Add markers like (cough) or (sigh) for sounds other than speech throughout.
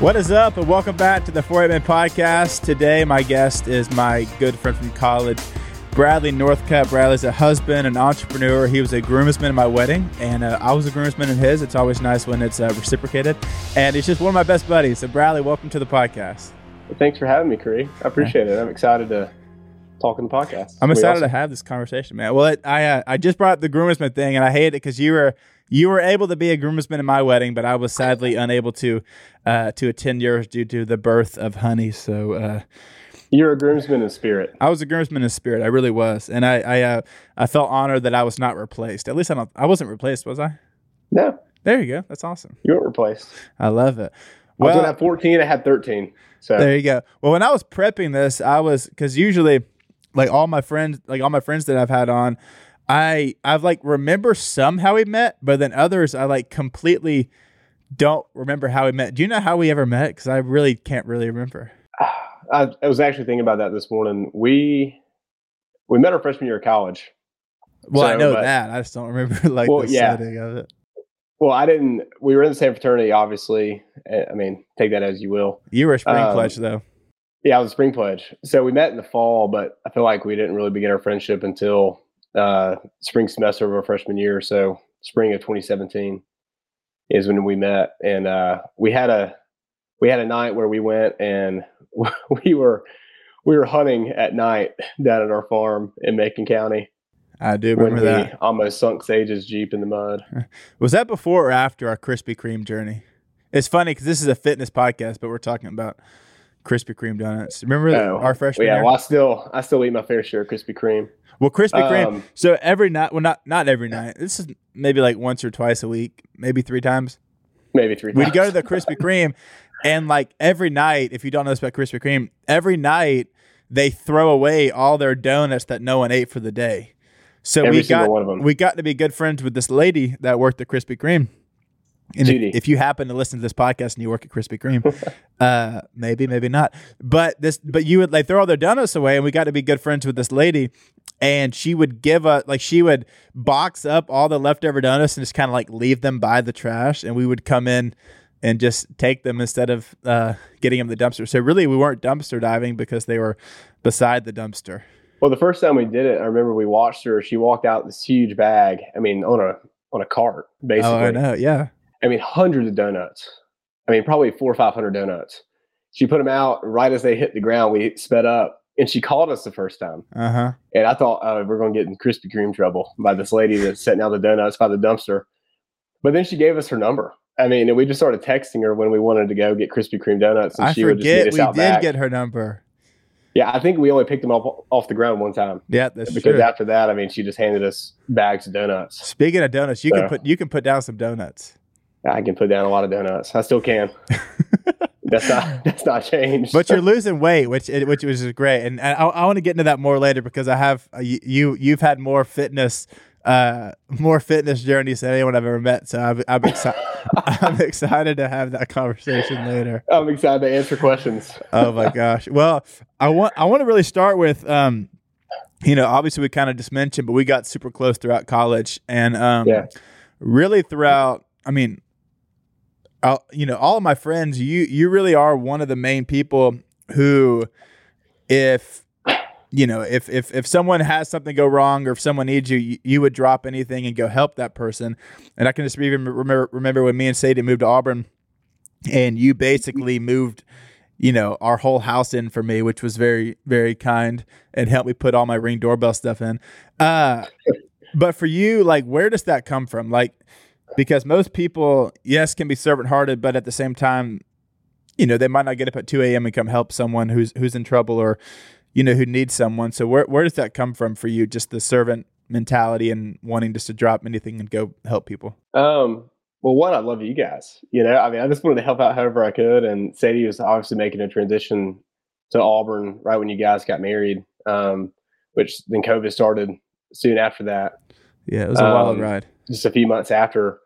What is up, and welcome back to the 4 Man Podcast. Today, my guest is my good friend from college, Bradley Northcutt. Bradley's a husband, an entrepreneur. He was a groomsman in my wedding, and uh, I was a groomsman in his. It's always nice when it's uh, reciprocated. And he's just one of my best buddies. So, Bradley, welcome to the podcast. Well, thanks for having me, Curry. I appreciate it. I'm excited to talk in the podcast. I'm excited awesome. to have this conversation, man. Well, it, I uh, I just brought up the groomsman thing, and I hate it because you were you were able to be a groomsman in my wedding, but I was sadly unable to uh, to attend yours due to the birth of Honey. So uh, you're a groomsman in spirit. I was a groomsman in spirit. I really was, and I I, uh, I felt honored that I was not replaced. At least I don't. I wasn't replaced, was I? No. There you go. That's awesome. You weren't replaced. I love it. Well, I was when I had 14. I had 13. So there you go. Well, when I was prepping this, I was because usually, like all my friends, like all my friends that I've had on, I I've like remember some how we met, but then others I like completely don't remember how we met. Do you know how we ever met? Because I really can't really remember. (sighs) I, I, was actually thinking about that this morning. We we met our freshman year of college. Well, so, I know but, that. I just don't remember (laughs) like well, the yeah. setting of it. Well, I didn't. We were in the same fraternity, obviously. I mean, take that as you will. You were a spring um, pledge, though. Yeah, I was a spring pledge. So we met in the fall, but I feel like we didn't really begin our friendship until uh, spring semester of our freshman year. So spring of 2017 is when we met, and uh, we had a we had a night where we went and (laughs) we were we were hunting at night down at our farm in Macon County. I do remember that. Almost sunk Sage's Jeep in the mud. (laughs) Was that before or after our Krispy Kreme journey? It's funny because this is a fitness podcast, but we're talking about Krispy Kreme donuts. Remember oh, our freshman yeah, year? Well, I still I still eat my fair share of Krispy Kreme. Well, Krispy Kreme. Um, so every night, well, not not every night. This is maybe like once or twice a week, maybe three times. Maybe three. We'd go to the Krispy Kreme, and like every night, if you don't know this about Krispy Kreme, every night they throw away all their donuts that no one ate for the day. So every we got we got to be good friends with this lady that worked at Krispy Kreme. And if, if, you happen to listen to this podcast and you work at Krispy Kreme, (laughs) uh, maybe, maybe not. But this, but you would like throw all their donuts away, and we got to be good friends with this lady, and she would give a like she would box up all the leftover donuts and just kind of like leave them by the trash, and we would come in and just take them instead of uh, getting them the dumpster. So really, we weren't dumpster diving because they were beside the dumpster. Well, the first time we did it, I remember we watched her. She walked out this huge bag. I mean, on a on a cart, basically. Oh, I know. Yeah. I mean, hundreds of donuts. I mean, probably four or five hundred donuts. She put them out right as they hit the ground. We sped up, and she called us the first time. Uh-huh. And I thought, oh, we're going to get in Krispy Kreme trouble by this lady that's setting out the donuts by the dumpster. But then she gave us her number. I mean, we just started texting her when we wanted to go get Krispy Kreme donuts, and I she forget would just we did back. get her number. Yeah, I think we only picked them up off the ground one time. Yeah, that's because true. after that, I mean, she just handed us bags of donuts. Speaking of donuts, you so, can put you can put down some donuts. I can put down a lot of donuts. I still can. (laughs) that's not that's not changed. But you're (laughs) losing weight, which which is great, and I, I want to get into that more later because I have uh, you you've had more fitness uh more fitness journeys than anyone I've ever met. So I'm I'm, exci- (laughs) I'm excited to have that conversation later. I'm excited to answer questions. oh my gosh! Well, I want I want to really start with um, you know, obviously we kind of just mentioned, but we got super close throughout college, and um, yeah. really throughout. I mean, You know, all of my friends, you you really are one of the main people who, if you know, if if if someone has something go wrong or if someone needs you, you, you would drop anything and go help that person. And I can just even remember remember when me and Sadie moved to Auburn, and you basically moved, you know, our whole house in for me, which was very very kind and helped me put all my ring doorbell stuff in. Uh, but for you, like, where does that come from? Like because most people, yes, can be servant hearted, but at the same time, you know, they might not get up at 2 a.m. and come help someone who's who's in trouble or, you know, who needs someone. So where where does that come from for you? Just the servant mentality and wanting just to drop anything and go help people? Um, well, one, I love you guys. You know, I mean, I just wanted to help out however I could. And Sadie was obviously making a transition to Auburn right when you guys got married, um, which then COVID started soon after that. Yeah, it was a um, wild ride just a few months after.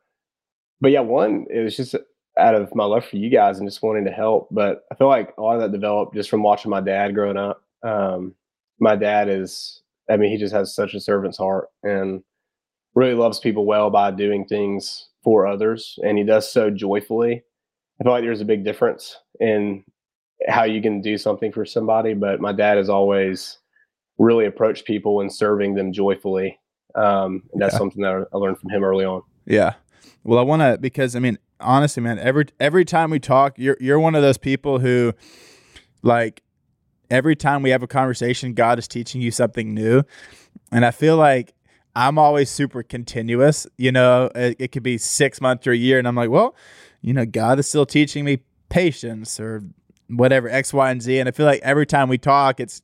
But yeah, one, it was just out of my love for you guys and just wanting to help. But I feel like a lot of that developed just from watching my dad growing up. Um, my dad is, I mean, he just has such a servant's heart and really loves people well by doing things for others. And he does so joyfully. I feel like there's a big difference. in how you can do something for somebody. But my dad has always really approached people and serving them joyfully. Um, and that's Yeah. something that I learned from him early on. Yeah. Well, I want to because I mean, honestly, man, every every time we talk, you're you're one of those people who like every time we have a conversation, God is teaching you something new. And I feel like I'm always super continuous, you know, it, it could be 6 months or a year and I'm like, well, you know, God is still teaching me patience or whatever X, Y, and Z. And I feel like every time we talk, it's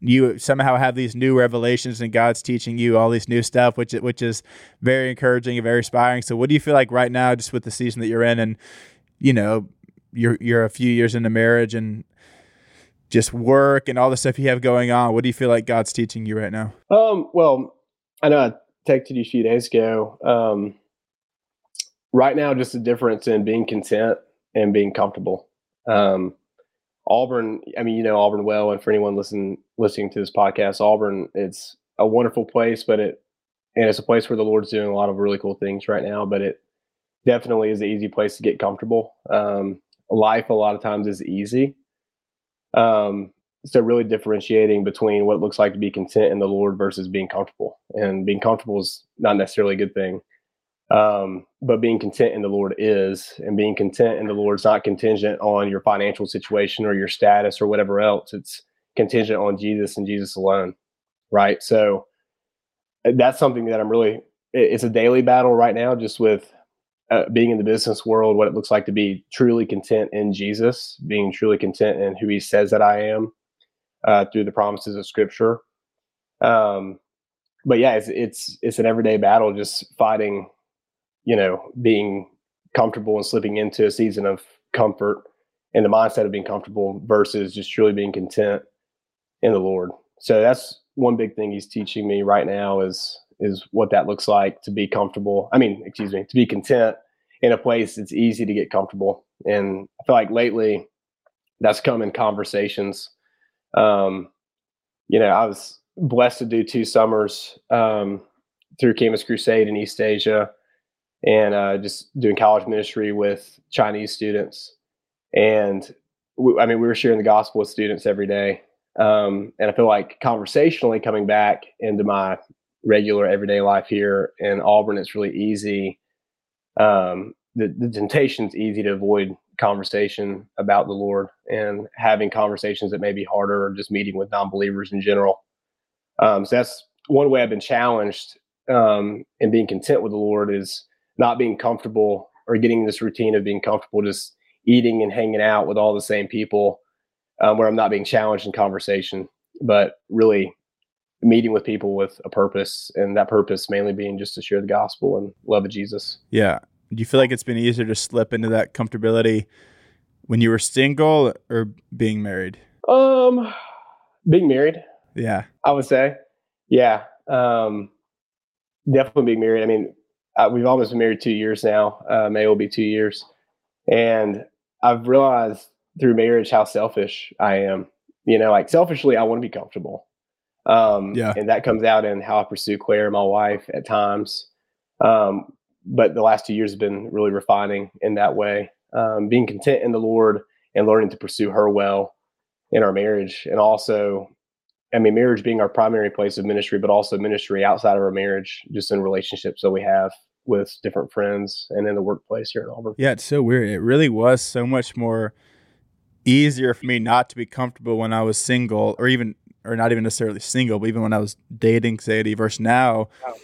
you somehow have these new revelations and God's teaching you all these new stuff, which which is very encouraging and very inspiring. So, what do you feel like right now, just with the season that you're in, and you know, you're you're a few years into marriage and just work and all the stuff you have going on? What do you feel like God's teaching you right now? Um, well, I know I texted you a few days ago. Um, right now, just the difference in being content and being comfortable. Um, Auburn, I mean, you know Auburn well, and for anyone listening listening to this podcast, Auburn, it's a wonderful place, but it and it's a place where the Lord's doing a lot of really cool things right now. But it definitely is an easy place to get comfortable. Um, life a lot of times is easy. Um, so really differentiating between what it looks like to be content in the Lord versus being comfortable. And being comfortable is not necessarily a good thing. Um, but being content in the Lord is, and being content in the Lord is not contingent on your financial situation or your status or whatever else. It's contingent on Jesus and Jesus alone. Right. So uh, that's something that I'm really, it's a daily battle right now, just with uh, being in the business world, what it looks like to be truly content in Jesus, being truly content in who he says that I am uh, through the promises of Scripture. Um, but yeah, it's it's it's an everyday battle, just fighting, you know, being comfortable and slipping into a season of comfort and the mindset of being comfortable versus just truly being content in the Lord. So that's one big thing he's teaching me right now is is what that looks like to be comfortable. I mean, excuse me, to be content in a place it's easy to get comfortable. And I feel like lately that's come in conversations um, you know, I was blessed to do two summers um, through Campus Crusade in East Asia and uh, just doing college ministry with Chinese students. And we, I mean, we were sharing the gospel with students every day. Um, and I feel like conversationally coming back into my regular everyday life here in Auburn, it's really easy. Um, the, the temptation's easy to avoid conversation about the Lord and having conversations that may be harder or just meeting with non-believers in general. Um, so that's one way I've been challenged um, in being content with the Lord is not being comfortable or getting this routine of being comfortable just eating and hanging out with all the same people um, where I'm not being challenged in conversation, but really meeting with people with a purpose and that purpose mainly being just to share the gospel and love of Jesus. Yeah. Do you feel like it's been easier to slip into that comfortability when you were single or being married? Um, being married, Yeah. I would say. Yeah. Um, definitely being married. I mean, uh, we've almost been married two years now. Uh, May will be two years. And I've realized through marriage how selfish I am. You know, like selfishly, I want to be comfortable. Um, Yeah. And that comes out in how I pursue Claire, my wife, at times. Um, but the last two years have been really refining in that way. Um, being content in the Lord and learning to pursue her well in our marriage. And also, I mean, marriage being our primary place of ministry, but also ministry outside of our marriage, just in relationships that we have with different friends and in the workplace here in Auburn. Yeah, it's so weird. It really was so much more easier for me not to be comfortable when I was single, or even, or not even necessarily single, but even when I was dating Sadie versus now. Oh.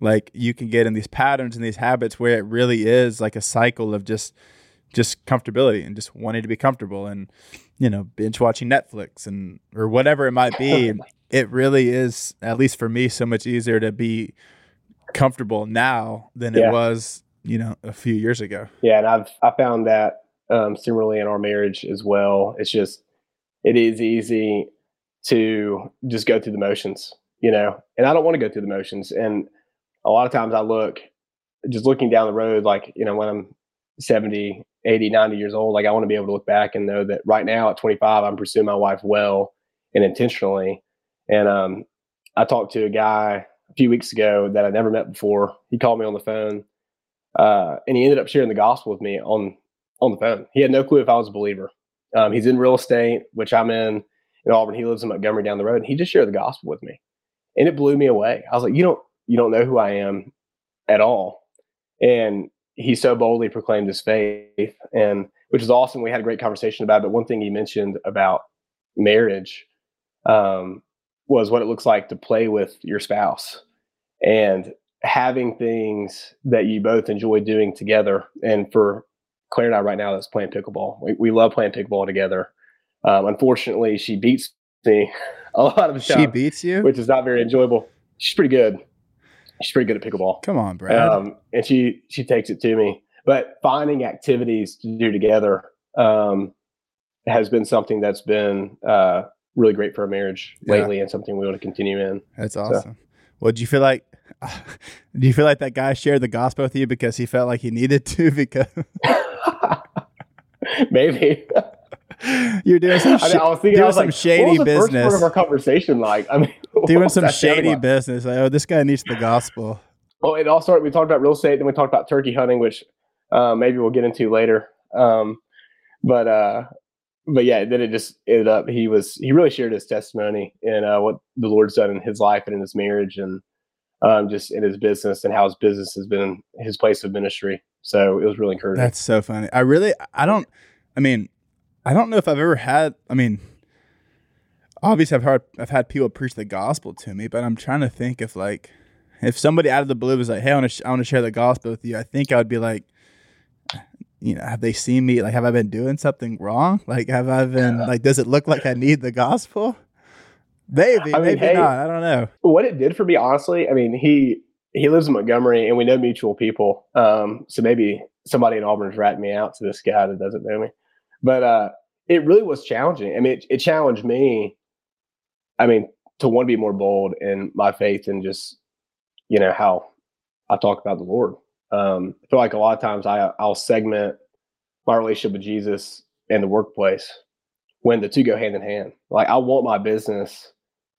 Like you can get in these patterns and these habits where it really is like a cycle of just just comfortability and just wanting to be comfortable and you know binge watching Netflix and or whatever it might be. it really is, at least for me, so much easier to be comfortable now than Yeah. it was, you know, a few years ago. Yeah, and I've I found that um, similarly in our marriage as well. It's just it is easy to just go through the motions, you know, and I don't want to go through the motions. And a lot of times I look just looking down the road, like, you know, when I'm 70, 80, 90 years old, like I want to be able to look back and know that right now at 25, I'm pursuing my wife well and intentionally. And um, I talked to a guy a few weeks ago that I never met before. He called me on the phone uh, and he ended up sharing the gospel with me on on the phone. He had no clue if I was a believer. Um, he's in real estate, which I'm in in Auburn. He lives in Montgomery down the road. And he just shared the gospel with me, and it blew me away. I was like, you don't you don't know who I am at all, and he so boldly proclaimed his faith, and which is awesome. We had a great conversation about it. But one thing he mentioned about marriage um, was what it looks like to play with your spouse and having things that you both enjoy doing together. And for Claire and I right now, that's playing pickleball. We, we love playing pickleball together. Um, unfortunately, she beats me (laughs) a lot of the time. She beats you, which is not very enjoyable. She's pretty good. She's pretty good at pickleball. Come on, Brad. Um, and she she takes it to me. But finding activities to do together um, has been something that's been uh, really great for our marriage yeah. lately, and something we want to continue in. That's awesome. So. Well, do you feel like? (laughs) Do you feel like that guy shared the gospel with you because he felt like he needed to? (laughs) Because (laughs) maybe you're doing some. I, mean, I was thinking, doing I was some like, shady business. First part of our conversation, like I mean, (laughs) doing some shady business. Like, oh, this guy needs the gospel. Well, it all started. We talked about real estate, then we talked about turkey hunting, which uh, maybe we'll get into later. Um, but uh, but yeah, then it just ended up he was he really shared his testimony and uh, what the Lord's done in his life and in his marriage and um, just in his business and how his business has been his place of ministry. So it was really encouraging. That's so funny. I really I don't I mean I don't know if I've ever had I mean obviously I've heard I've had people preach the gospel to me, but I'm trying to think if like if somebody out of the blue was like, "Hey, I want to sh- I want to share the gospel with you," I think I would be like, you know, have they seen me? Like, have I been doing something wrong? Like, have I been like, does it look like I need the gospel? Maybe, I mean, maybe hey, not. I don't know. What it did for me, honestly, I mean, he he lives in Montgomery, and we know mutual people. Um, so maybe somebody in Auburn's ratting me out to this guy that doesn't know me. But uh, it really was challenging. I mean, it, it challenged me. I mean, to want to be more bold in my faith and just, you know, how I talk about the Lord. Um, I feel like a lot of times I I'll segment my relationship with Jesus and the workplace when the two go hand in hand. Like I want my business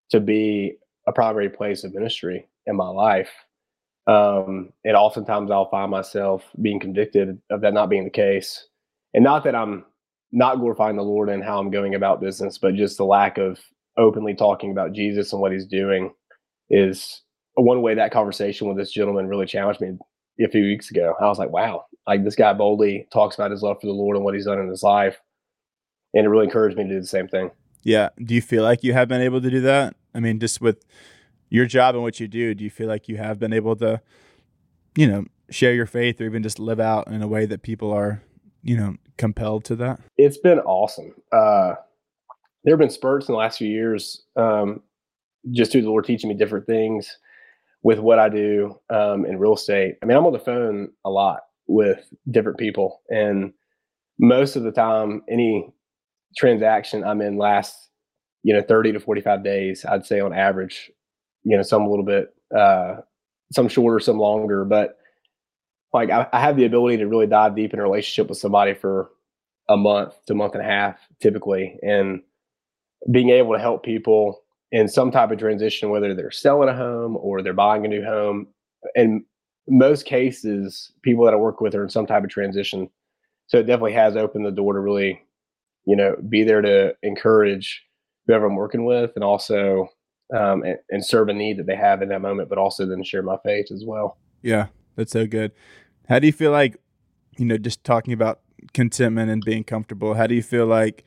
to be a primary place of ministry in my life. Um, and oftentimes I'll find myself being convicted of that not being the case. And not that I'm not glorifying the Lord in how I'm going about business, but just the lack of openly talking about Jesus and what he's doing is one way that conversation with this gentleman really challenged me a few weeks ago. I was like, wow, like this guy boldly talks about his love for the Lord and what he's done in his life. And it really encouraged me to do the same thing. Yeah. Do you feel like you have been able to do that? I mean, just with your job and what you do, do you feel like you have been able to, you know, share your faith or even just live out in a way that people are, you know, compelled to that? It's been awesome. Uh, there have been spurts in the last few years, um, just through the Lord teaching me different things with what I do um, in real estate. I mean, I'm on the phone a lot with different people, and most of the time, any transaction I'm in lasts, you know, 30 to 45 days. I'd say on average. You know, some a little bit, uh, some shorter, some longer, but like I, I have the ability to really dive deep in a relationship with somebody for a month to month and a half, typically, and being able to help people in some type of transition, whether they're selling a home or they're buying a new home. In most cases, people that I work with are in some type of transition. So it definitely has opened the door to really, you know, be there to encourage whoever I'm working with and also um, and, and serve a need that they have in that moment, but also then share my faith as well. Yeah, that's so good. How do you feel like, you know, just talking about contentment and being comfortable, how do you feel like,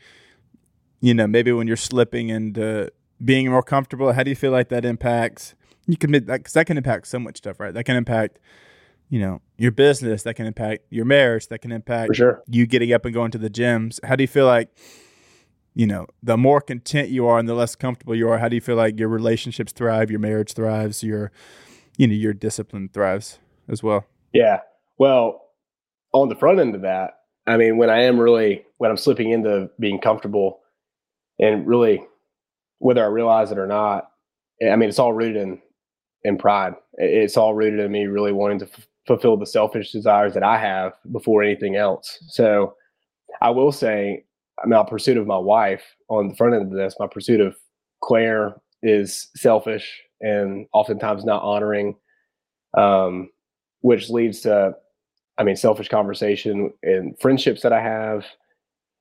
you know, maybe when you're slipping into being more comfortable? How do you feel like that impacts? You can because that can impact so much stuff, right? That can impact, you know, your business. That can impact your marriage. That can impact sure. you getting up and going to the gyms. How do you feel like? You know, the more content you are and the less comfortable you are, how do you feel like your relationships thrive, your marriage thrives, your, you know, your discipline thrives as well? Yeah. Well, on the front end of that, I mean, when I am really when I'm slipping into being comfortable and really whether I realize it or not, I mean, it's all rooted in in pride. It's all rooted in me really wanting to f- fulfill the selfish desires that I have before anything else. So, I will say, I mean, my pursuit of my wife on the front end of this, my pursuit of Claire is selfish and oftentimes not honoring, um, which leads to, I mean, selfish conversation and friendships that I have.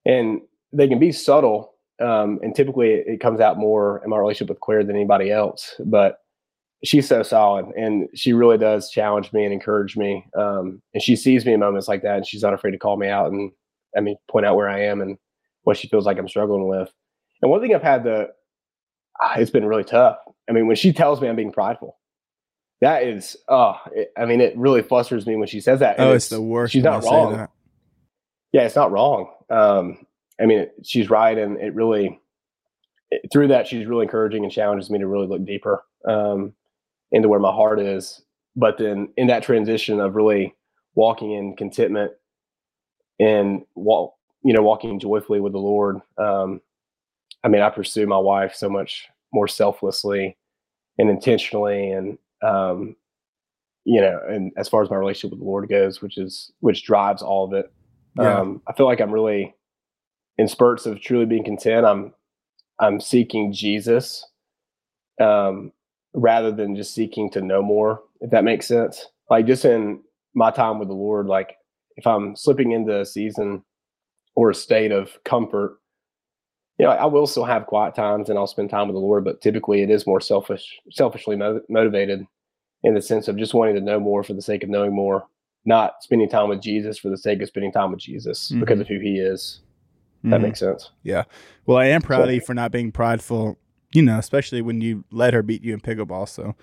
And they can be subtle, um, and typically it, it comes out more in my relationship with Claire than anybody else. But she's so solid, and she really does challenge me and encourage me. Um, and she sees me in moments like that, and she's not afraid to call me out and I mean point out where I am and what she feels like I'm struggling with. And one thing I've had to, ah, it's been really tough. I mean, when she tells me I'm being prideful, that is, oh, it, I mean, it really flusters me when she says that. oh, it's, it's, the worst. She's not wrong. Yeah, it's not wrong. Um, I mean, it, she's right, and it really it, through that she's really encouraging and challenges me to really look deeper um, into where my heart is. But then in that transition of really walking in contentment and walk, you know, walking joyfully with the Lord. Um, I mean, I pursue my wife so much more selflessly and intentionally, and um, you know, and as far as my relationship with the Lord goes, which is which drives all of it. Yeah. Um, I feel like I'm really in spurts of truly being content. I'm I'm seeking Jesus um, rather than just seeking to know more. If that makes sense, like just in my time with the Lord, like if I'm slipping into a season or a state of comfort, you know, I will still have quiet times and I'll spend time with the Lord, but typically it is more selfish, selfishly mo- motivated in the sense of just wanting to know more for the sake of knowing more, not spending time with Jesus for the sake of spending time with Jesus mm-hmm. because of who he is. Mm-hmm. That makes sense. Yeah. Well, I am proud so, of you for not being prideful, you know, especially when you let her beat you in pickleball. So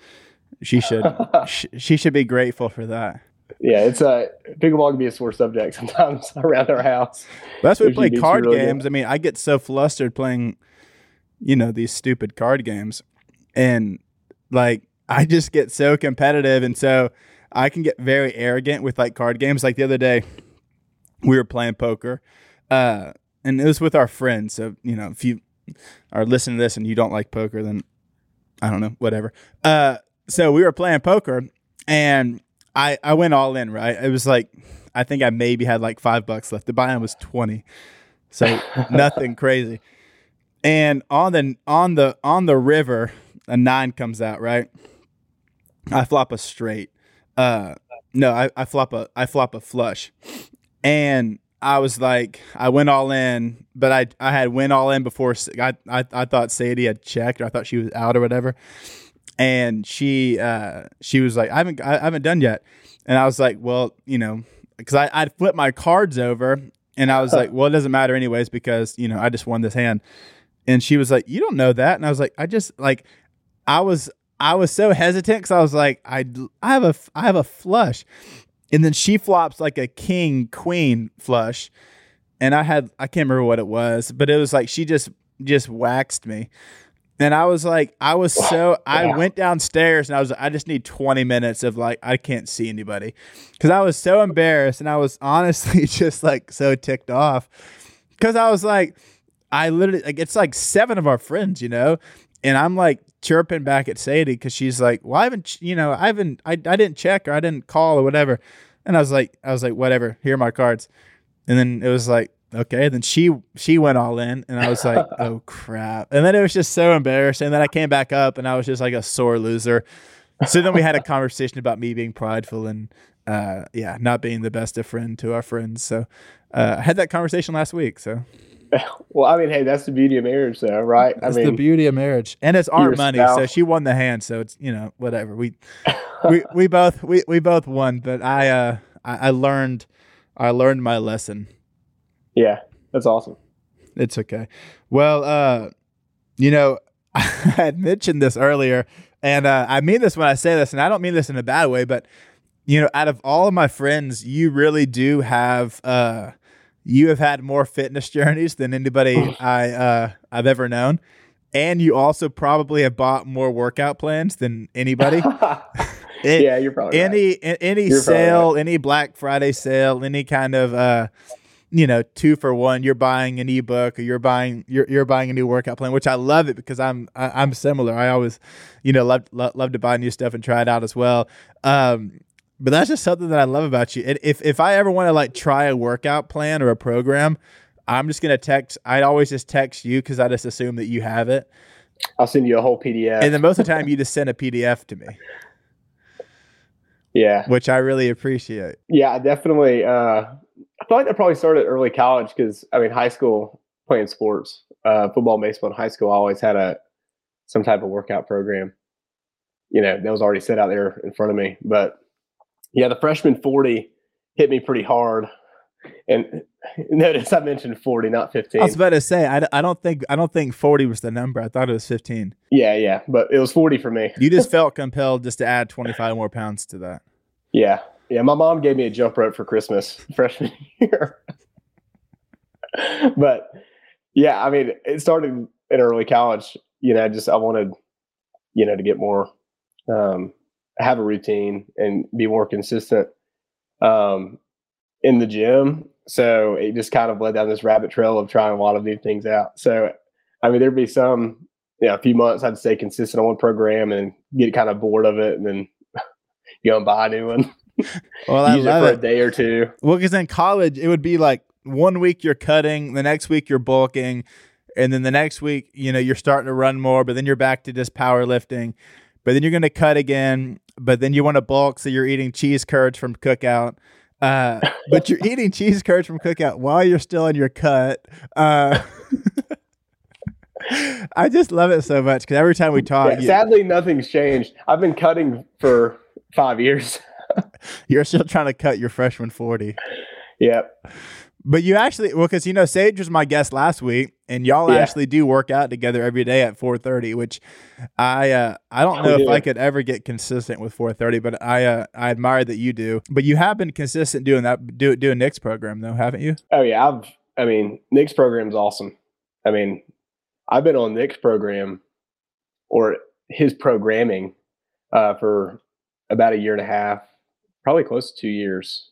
she should, (laughs) she should be grateful for that yeah, it's a pickleball can be a sore subject (laughs) sometimes around our house. that's why we play card really games. Good. I mean, I get so flustered playing, you know, these stupid card games, and like I just get so competitive, and so I can get very arrogant with like card games. Like the other day, we were playing poker, uh, and it was with our friends. So you know, if you are listening to this and you don't like poker, then I don't know, whatever. Uh, so we were playing poker, and I I went all in, right? It was like I think I maybe had like five bucks left. The buy-in was twenty, so (laughs) nothing crazy. And on the on the on the river, a nine comes out, right? I flop a straight. Uh, no, I, I flop a I flop a flush, and I was like, I went all in, but I I had went all in before I I, I thought Sadie had checked, or I thought she was out or whatever and she uh, she was like, I haven't I haven't done yet, and I was like, well, you know, because I I'd flip my cards over, and I was like, well, it doesn't matter anyways because you know I just won this hand, and she was like, you don't know that, and I was like, I just like I was I was so hesitant because I was like, I I have a I have a flush, and then she flops like a king queen flush, and I had I can't remember what it was, but it was like she just just waxed me. And I was like, I was so, I went downstairs and I was, I just need 20 minutes of like, I can't see anybody. Because I was so embarrassed and I was honestly (laughs) just like so ticked off. Because I was like, I literally, like, it's like seven of our friends, you know, and I'm like chirping back at Sadie because she's like, well, I haven't, you know, I haven't, I, I didn't check or I didn't call or whatever. And I was like, I was like, whatever, here are my cards. And then it was like, okay then she she went all in and i was like (laughs) oh crap. And then it was just so embarrassing. And then i came back up and i was just like a sore loser. So then we had a conversation about me being prideful and uh, yeah not being the best of friend to our friends. So uh, i had that conversation last week so. (laughs) Well i mean hey that's the beauty of marriage though right? That's I mean, the beauty of marriage. And it's our money spouse. so she won the hand so it's you know whatever. We (laughs) we, we both we, we both won but i uh I, I learned i learned my lesson yeah, that's awesome. It's okay. Well, uh, you know, (laughs) I had mentioned this earlier, and uh, I mean this when I say this, and I don't mean this in a bad way, but you know, out of all of my friends, you really do have uh, you have had more fitness (laughs) journeys than anybody I uh, I've ever known, and you also probably have bought more workout plans than anybody. (laughs) it, yeah, you're probably any right. any you're sale, right. any Black Friday sale, any kind of uh, you know two for one you're buying an ebook or you're buying you're, you're buying a new workout plan which i love it because i'm I, am i am similar. I always you know love, love, love to buy new stuff and try it out as well. Um, but that's just something that i love about you. And if if i ever want to like try a workout plan or a program i'm just gonna text i'd always just text you because i just assume that you have it. I'll send you a whole pdf and then most of the time you just send a pdf to me. Yeah. Which i really appreciate. Yeah definitely uh I feel like that probably started early college because I mean, high school, playing sports, uh, football, baseball in high school, I always had a some type of workout program. You know, that was already set out there in front of me. But yeah, the freshman 40 hit me pretty hard. And (laughs) notice I mentioned 40, not 15. I was about to say I, I don't think I don't think 40 was the number. I thought it was 15. Yeah, yeah, but it was 40 for me. You just (laughs) felt compelled just to add 25 more pounds to that. Yeah. Yeah, my mom gave me a jump rope for Christmas (laughs) freshman year. (laughs) but yeah, I mean, it started in early college. You know, I just I wanted, you know, to get more, um, have a routine and be more consistent um, in the gym. So it just kind of led down this rabbit trail of trying a lot of new things out. So, I mean, there'd be some, you know, a few months I'd stay consistent on one program and get kind of bored of it and then (laughs) go and buy a new one. (laughs) Well, I Use it love for it. a day or two. Well, because in college, it would be like one week you're cutting, the next week you're bulking, and then the next week, you know, you're starting to run more, but then you're back to just powerlifting. But then you're going to cut again, but then you want to bulk, so you're eating cheese curds from Cookout. Uh, (laughs) but you're eating cheese curds from Cookout while you're still in your cut. Uh, (laughs) I just love it so much because every time we talk, Yeah, you, sadly, nothing's changed. I've been cutting for five years. (laughs) you're still trying to cut your freshman 40. yep. But you actually, well, because you know, Sage was my guest last week, and y'all Yeah. actually do work out together every day at four thirty. Which I, uh, I don't know if. I could ever get consistent with four thirty, but I, uh, I admire that you do. But you have been consistent doing that, do doing Nick's program though, haven't you? Oh yeah, I've. I mean, Nick's program's awesome. I mean, I've been on Nick's program or his programming uh, for about a year and a half, probably close to two years.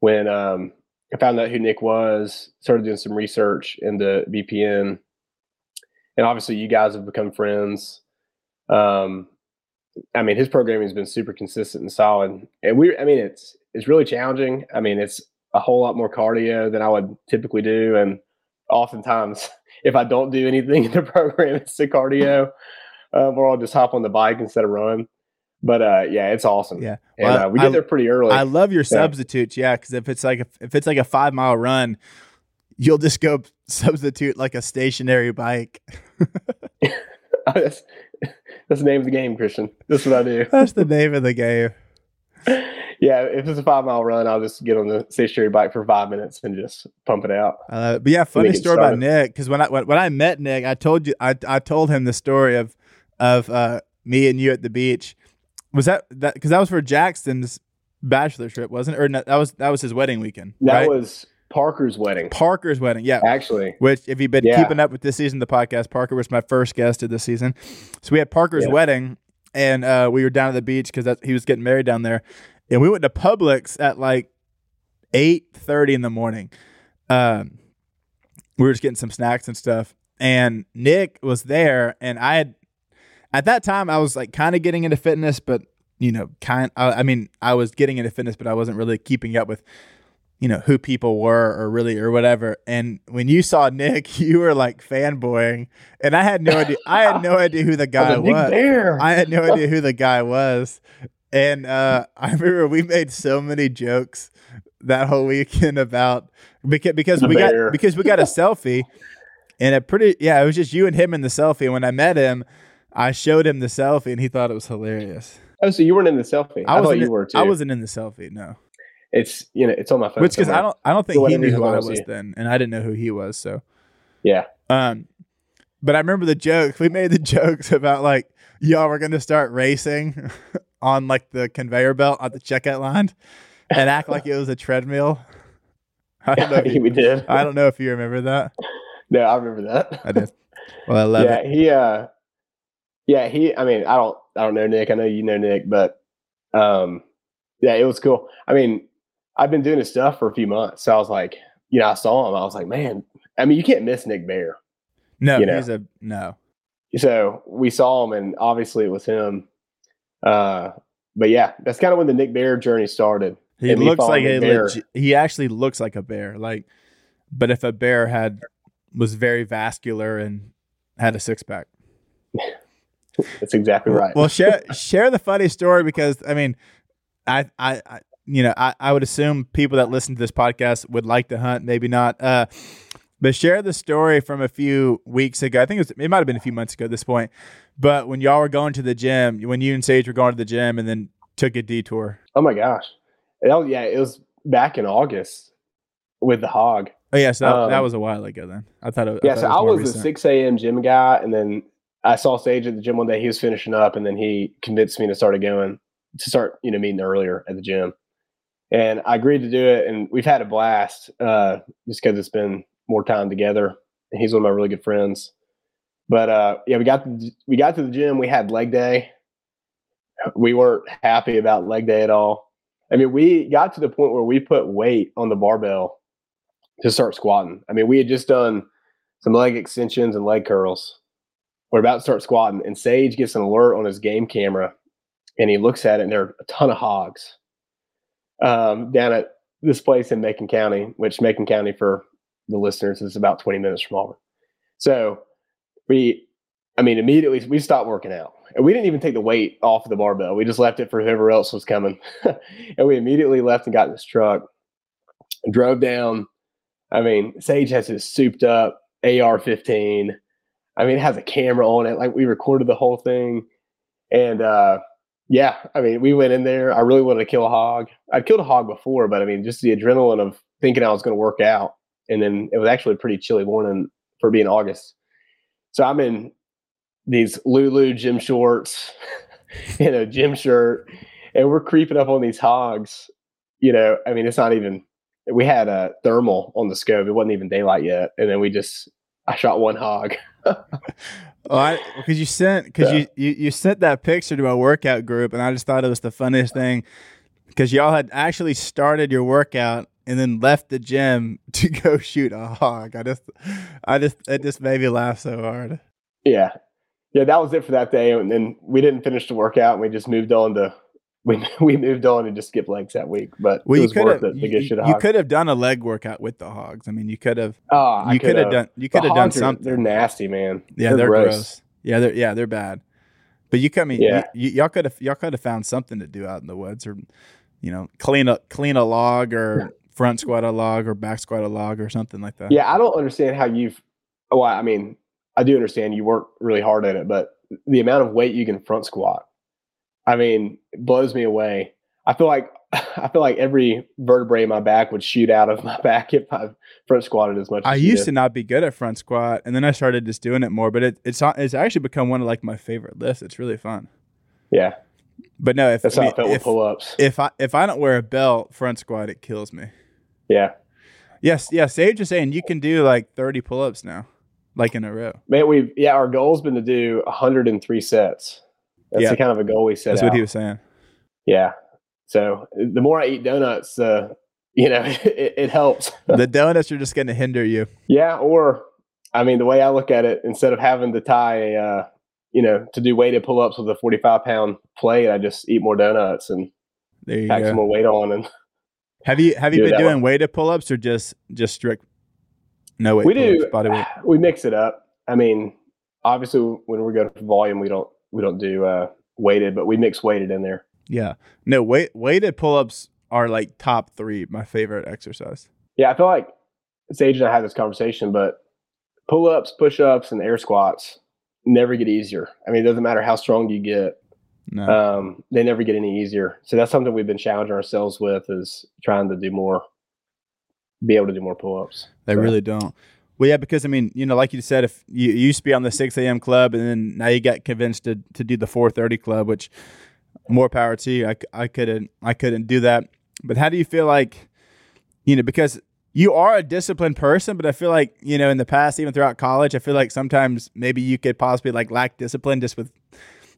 When um, I found out who Nick was, started doing some research into BPN, and obviously you guys have become friends. Um, I mean, his programming has been super consistent and solid, and we. I mean, it's it's really challenging. I mean, it's a whole lot more cardio than I would typically do. And oftentimes, (laughs) if I don't do anything in the (laughs) program, it's the cardio, um, or I'll just hop on the bike instead of run. But uh, yeah, it's awesome. Yeah. And uh, we I- get there pretty early. I love your substitutes, yeah, because if it's like a, if it's like a five mile run, you'll just go (laughs) substitute like a stationary bike. (laughs) (laughs) that's, that's the name of the game, Christian. That's what I do. That's the name of the game. yeah, if it's a five mile run, I'll just get on the stationary bike for five minutes and just pump it out. Uh, but yeah, funny story about. Nick because when I when, when I met Nick, I told you I I told him the story of of uh, me and you at the beach. Was that that because that was for Jackson's bachelor trip, wasn't it? Or no, that was that was his wedding weekend, That right? was Parker's wedding, Parker's wedding, yeah. actually. Which, if you've been Yeah. keeping up with this season of the podcast, Parker was my first guest of this season. So we had Parker's Yeah. wedding, and uh, we were down at the beach because he was getting married down there, and we went to Publix at like eight thirty in the morning. Um, we were just getting some snacks and stuff, and Nick was there, and I had at that time I was like kind of getting into fitness, but you know, kind. I, I mean, I was getting into fitness, but I wasn't really keeping up with you know who people were or really or whatever. And when you saw Nick, (laughs) you were like fanboying, and I had no idea. I had no idea who the (laughs) guy was was. Bare. I had no idea who the guy was. And uh, (laughs) I remember we made so many jokes that whole weekend about because because The we bear. got because we got a selfie and a pretty yeah it was just you and him in the selfie. And when I met him, I showed him the selfie and he thought it was hilarious. Oh, so you weren't in the selfie? I, thought wasn't you in- were too. I wasn't in the selfie, no. It's you know, it's on my phone. Which because I don't I don't think he knew who I I was then, and I didn't know who he was. So Yeah. Um, but I remember the jokes. We made the (laughs) jokes about like y'all were going to start racing (laughs) on like the conveyor belt at the checkout line and act like it was a treadmill. (laughs) I don't know. If we you, did. I don't know if you remember that. No, I remember that. I did. Well, I love yeah, it. he uh yeah, he I mean, I don't I don't know Nick. I know you know Nick, but um yeah, it was cool. I mean, I've been doing his stuff for a few months. So I was like, you know, I saw him. I was like, man, I mean, you can't miss Nick Bare. No, you know. he's a no. So we saw him and obviously it was him. Uh but yeah, that's kind of when the Nick Bare journey started. He And looks like a bear. he actually looks like a bear. Like, but if a bear had was very vascular and had a six pack. (laughs) That's exactly right. Well, (laughs) share share the funny story because I mean, I I, I you know I, I would assume people that listen to this podcast would like to hunt, maybe not. Uh, But share the story from a few weeks ago. I think it, was, it might have been a few months ago at this point. But when y'all were going to the gym, when you and Sage were going to the gym and then took a detour. Oh my gosh. Was, yeah, it was back in August with the hog. Oh yeah, so that, um, that was a while ago then. I thought it. Yeah, I so I was recent. a six a.m. gym guy, and then I saw Sage at the gym one day. He was finishing up, and then he convinced me to start going to start, you know, meeting earlier at the gym. And I agreed to do it, and we've had a blast uh, just because it's been more time together. And he's one of my really good friends. But uh, yeah, we got we got to the gym. We had leg day. We weren't happy about leg day at all. I mean, we got to the point where we put weight on the barbell to start squatting. I mean, we had just done some leg extensions and leg curls. We're about to start squatting, and Sage gets an alert on his game camera, and he looks at it, and there are a ton of hogs um, down at this place in Macon County, which Macon County for the listeners is about 20 minutes from Auburn. So we, I mean, immediately we stopped working out. And we didn't even take the weight off of the barbell. We just left it for whoever else was coming. (laughs) and we immediately left and got in this truck drove down. I mean, Sage has his souped up AR 15. I mean, it has a camera on it. Like we recorded the whole thing. And uh, yeah, I mean, we went in there. I really wanted to kill a hog. I'd killed a hog before, but I mean, just the adrenaline of thinking I was going to work out. And then it was actually a pretty chilly morning for being August. So I'm in these Lulu gym shorts, (laughs) you know, gym shirt, and we're creeping up on these hogs. You know, I mean, it's not even. We had a thermal on the scope. It wasn't even daylight yet, and then we just I shot one hog. (laughs) Oh, well, because you sent because yeah. you, you you sent that picture to our workout group, and I just thought it was the funniest thing because y'all had actually started your workout and then left the gym (laughs) to go shoot a hog. I just, I just, it just made me laugh so hard. Yeah, yeah, that was it for that day, and then we didn't finish the workout, and we just moved on to. We, (laughs) we moved on and just skipped legs that week, but well, it was worth it to you, shit you could have done a leg workout with the hogs. I mean, you could have. Oh, ah, you could have done. You could have done something. Are, they're nasty, man. Yeah, they're, they're gross. gross. Yeah, they're yeah, they're bad. But you, I mean, yeah. you, y'all could have y'all could have found something to do out in the woods, or you know, clean a clean a log, or front squat a log, or back squat a log, or something like that. Yeah, I don't understand how you've. Well, I mean, I do understand you work really hard at it, but the amount of weight you can front squat, I mean, it blows me away. I feel like (laughs) I feel like every vertebrae in my back would shoot out of my (laughs) back if I front squatted as much. I as used did. to not be good at front squat, and then I started just doing it more. But it, it's it's actually become one of like my favorite lifts. It's really fun. Yeah, but no, if that's I how I felt if, with pull ups. If I if I don't wear a belt front squat, it kills me. Yeah. Yes. Yeah. Sage is saying you can do like thirty pull ups now, like in a row. Man, we yeah, our goal's been to do 103 sets. That's Yeah. the kind of a goal we set That's out. what he was saying. Yeah. So the more I eat donuts, uh, (laughs) you know, (laughs) it, it helps. (laughs) the donuts are just going to hinder you. yeah. Or, I mean, the way I look at it, instead of having to tie a, uh, you know, to do weighted pull ups with a 45 pound plate, I just eat more donuts and pack some more weight on. And Have you have you do been doing way. weighted pull ups or just just strict no weight we do, body weight? (sighs) we mix it up. I mean, obviously when we go to volume, we don't, we don't do, uh, weighted, but we mix weighted in there. Yeah. No, weight weighted pull ups are like top three, my favorite exercise. Yeah, I feel like Sage and I had this conversation, but pull ups, push ups, and air squats never get easier. I mean, it doesn't matter how strong you get, No. um, they never get any easier. So that's something we've been challenging ourselves with is trying to do more, be able to do more pull ups. They really don't. Well, yeah, because I mean, you know, like you said, if you, you used to be on the six a.m. club, and then now you got convinced to, to do the four thirty club, which more power to you. I, I couldn't I couldn't do that. But how do you feel like, you know, because you are a disciplined person, but I feel like you know in the past, even throughout college, I feel like sometimes maybe you could possibly like lack discipline just with,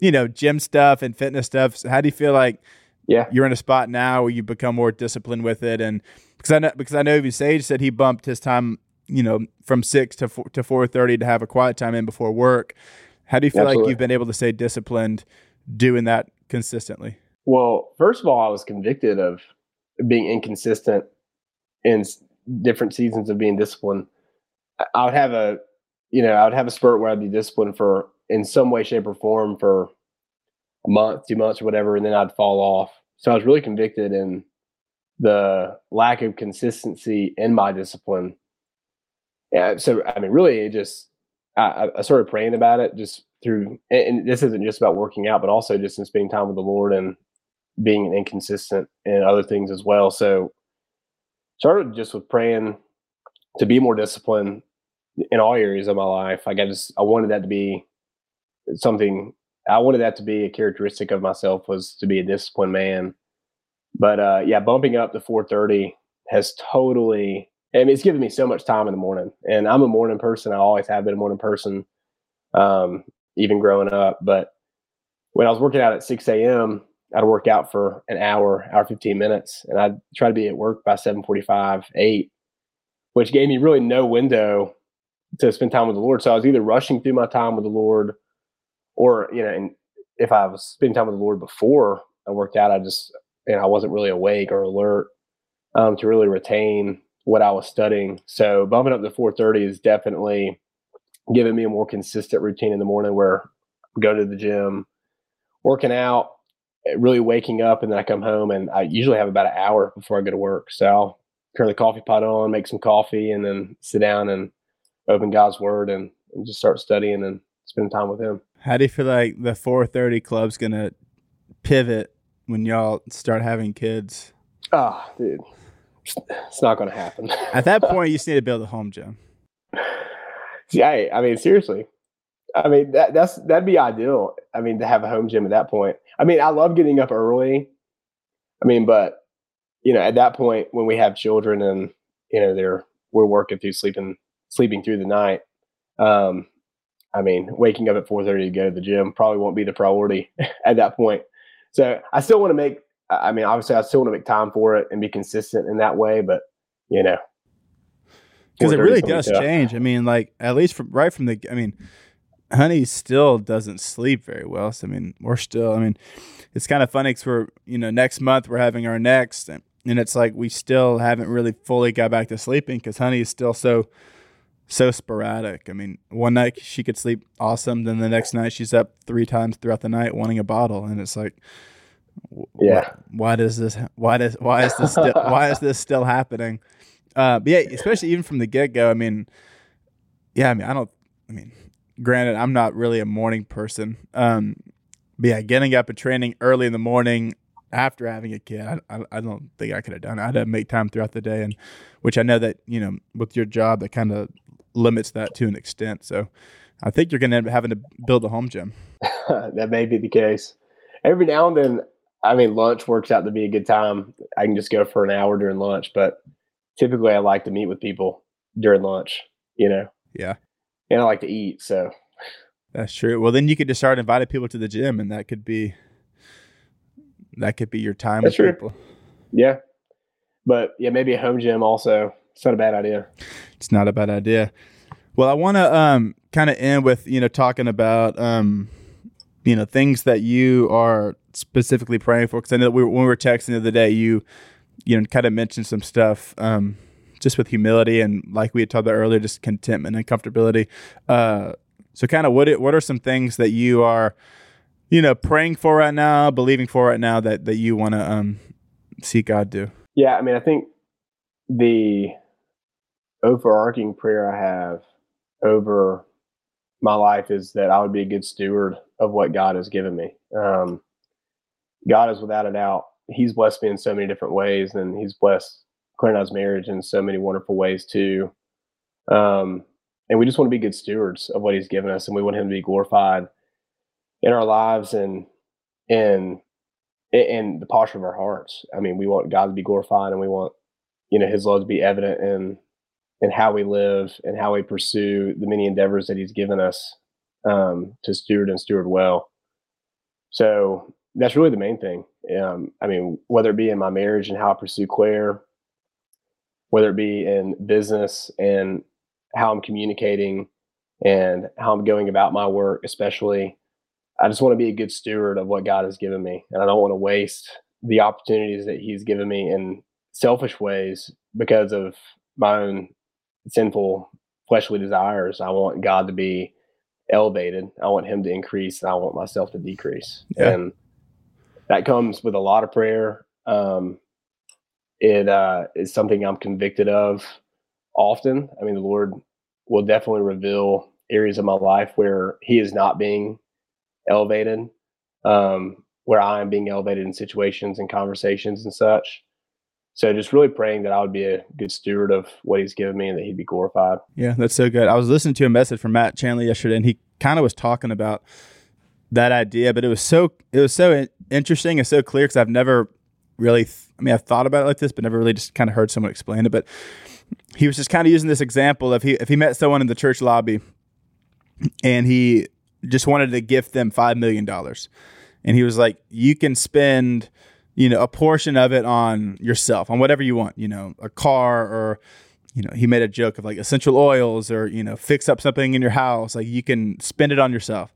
you know, gym stuff and fitness stuff. So how do you feel like Yeah. you're in a spot now where you become more disciplined with it and because I know because I know even Sage said he bumped his time you know from six to four, to four thirty to have a quiet time in before work. How do you feel like you've been able to stay disciplined doing that consistently? Well, first of all, I was convicted of being inconsistent in different seasons of being disciplined. I would have a, you know, I would have a spurt where I'd be disciplined for in some way, shape, or form for a month, two months, or whatever, and then I'd fall off. So I was really convicted in the lack of consistency in my discipline. Yeah, so I mean, really, it just I, I started praying about it just through, and this isn't just about working out, but also just in spending time with the Lord and being inconsistent and other things as well. So started just with praying to be more disciplined in all areas of my life. Like I just I wanted that to be something I wanted that to be a characteristic of myself was to be a disciplined man. But uh yeah, bumping up to 430 has totally It's given me so much time in the morning. And I'm a morning person. I always have been a morning person. Um, even growing up. But when I was working out at 6 a.m., I'd work out for an hour, hour 15 minutes, and I'd try to be at work by 7:45, 8, which gave me really no window to spend time with the Lord. So I was either rushing through my time with the Lord, or you know, and if I was spending time with the Lord before I worked out, I just you know I wasn't really awake or alert um, to really retain what I was studying. So bumping up to 4:30 is definitely giving me a more consistent routine in the morning where I go to the gym, working out, really waking up, and then I come home and I usually have about an hour before I go to work. So I'll turn the coffee pot on, make some coffee, and then sit down and open God's Word and, and just start studying and spend time with Him. How do you feel like the 4:30 club's gonna pivot when y'all start having kids? Oh, dude, it's not going to happen. At that (laughs) point, you just need to build a home gym. Yeah, I mean, seriously. I mean, that that's that'd be ideal. I mean, to have a home gym at that point. I mean, I love getting up early. I mean, but you know, at that point when we have children and you know they're we're working through sleeping sleeping through the night. Um, I mean, waking up at four thirty to go to the gym probably won't be the priority (laughs) at that point. So I still want to make. I mean, obviously, I still want to make time for it and be consistent in that way. But you know, because it really does change. I mean, like at least from right from the. I mean, Honey still doesn't sleep very well. So I mean, we're still. I mean, it's kind of funny because we're you know next month we're having our next, and, and it's like we still haven't really fully got back to sleeping because Honey is still so so sporadic. I mean, one night she could sleep awesome, then the next night she's up three times throughout the night wanting a bottle, and it's like, yeah, why, why does this? Why does why is this still, why is this still happening? Uh, but yeah, especially even from the get go. I mean, yeah, I mean, I don't. I mean, granted, I'm not really a morning person. Um, but yeah, getting up and training early in the morning after having a kid, I, I, I don't think I could have done. It. I had to make time throughout the day, and which I know that you know with your job that kind of limits that to an extent. So I think you're going to end up having to build a home gym. (laughs) that may be the case. Every now and then, I mean, lunch works out to be a good time. I can just go for an hour during lunch, but typically I like to meet with people during lunch, you know? Yeah. And I like to eat. So that's true. Well, then you could just start inviting people to the gym and that could be, that could be your time that's with true. people. Yeah. But yeah, maybe a home gym also. It's not a bad idea. It's not a bad idea. Well, I want to um, kind of end with, you know, talking about, um, you know, things that you are specifically praying for. Cause I know we were, when we were texting the other day, you, you know, kind of mentioned some stuff um, just with humility and like we had talked about earlier, just contentment and comfortability. Uh, so, kind of what it, what are some things that you are, you know, praying for right now, believing for right now that that you want to um, see God do? Yeah, I mean, I think the overarching prayer I have over my life is that I would be a good steward of what God has given me. Um, God is without a doubt he's blessed me in so many different ways, and he's blessed Claire and I's marriage in so many wonderful ways too. Um, and we just want to be good stewards of what he's given us, and we want him to be glorified in our lives and in in the posture of our hearts. I mean, we want God to be glorified, and we want you know His love to be evident in in how we live and how we pursue the many endeavors that He's given us um, to steward and steward well. So that's really the main thing. Um, I mean, whether it be in my marriage and how I pursue Claire, whether it be in business and how I'm communicating and how I'm going about my work, especially, I just want to be a good steward of what God has given me. And I don't want to waste the opportunities that He's given me in selfish ways because of my own sinful fleshly desires. I want God to be elevated. I want Him to increase. And I want myself to decrease. Yeah. And that comes with a lot of prayer. Um, it uh, is something I'm convicted of often. I mean, the Lord will definitely reveal areas of my life where he is not being elevated, um, where I am being elevated in situations and conversations and such. So just really praying that I would be a good steward of what he's given me and that he'd be glorified. Yeah, that's so good. I was listening to a message from Matt Chandler yesterday, and he kind of was talking about that idea, but it was so it was so interesting and so clear because I've never really, th- I mean, I've thought about it like this, but never really just kind of heard someone explain it. But he was just kind of using this example of he if he met someone in the church lobby, and he just wanted to gift them five million dollars, and he was like, you can spend you know a portion of it on yourself on whatever you want you know a car or you know he made a joke of like essential oils or you know fix up something in your house like you can spend it on yourself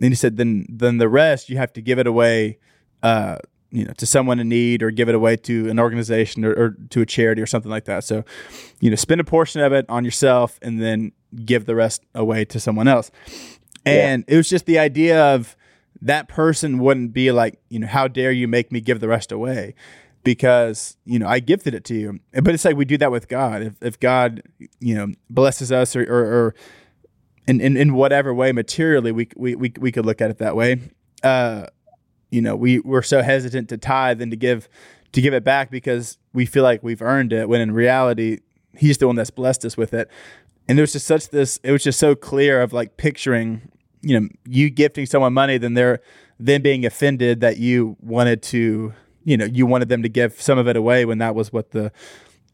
and he said then then the rest you have to give it away uh you know to someone in need or give it away to an organization or, or to a charity or something like that so you know spend a portion of it on yourself and then give the rest away to someone else and yeah. it was just the idea of that person wouldn't be like, you know, how dare you make me give the rest away? Because, you know, I gifted it to you. But it's like we do that with God. If, if God, you know, blesses us or, or, or in, in, in whatever way materially, we, we, we, we could look at it that way. Uh, you know, we, we're so hesitant to tithe and to give, to give it back because we feel like we've earned it when in reality, he's the one that's blessed us with it. And there's just such this, it was just so clear of like picturing you know you gifting someone money then they're then being offended that you wanted to you know you wanted them to give some of it away when that was what the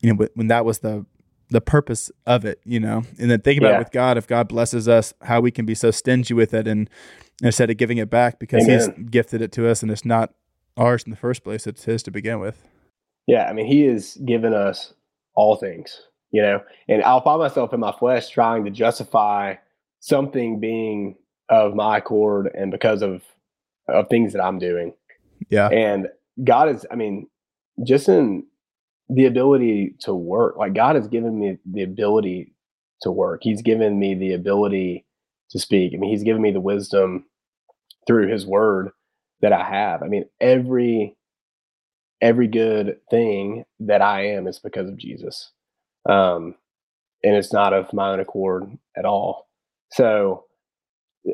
you know when that was the the purpose of it you know and then think about yeah. it with god if god blesses us how we can be so stingy with it and instead of giving it back because Amen. he's gifted it to us and it's not ours in the first place it's his to begin with yeah i mean he has given us all things you know and i'll find myself in my flesh trying to justify something being of my accord and because of of things that I'm doing. Yeah. And God is, I mean, just in the ability to work, like God has given me the ability to work. He's given me the ability to speak. I mean, He's given me the wisdom through His Word that I have. I mean, every every good thing that I am is because of Jesus, um, and it's not of my own accord at all. So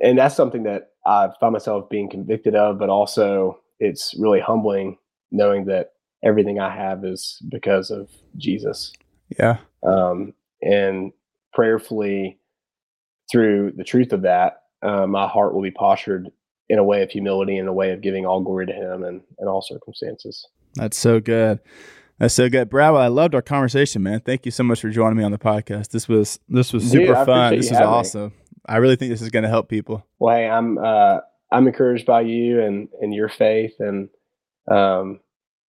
and that's something that I find myself being convicted of, but also it's really humbling knowing that everything I have is because of Jesus. Yeah. Um, and prayerfully, through the truth of that, uh, my heart will be postured in a way of humility and a way of giving all glory to Him and in all circumstances. That's so good. That's so good, Brad. I loved our conversation, man. Thank you so much for joining me on the podcast. This was this was super Dude, fun. This was awesome. Me. I really think this is going to help people. Well, hey, I'm uh, I'm encouraged by you and and your faith, and um,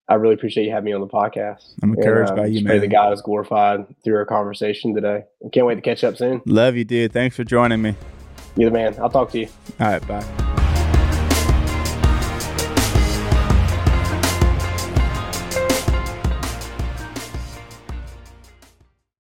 I really appreciate you having me on the podcast. I'm encouraged and, um, by you, man. Pray that God is glorified through our conversation today. Can't wait to catch up soon. Love you, dude. Thanks for joining me. You're the man. I'll talk to you. All right, bye.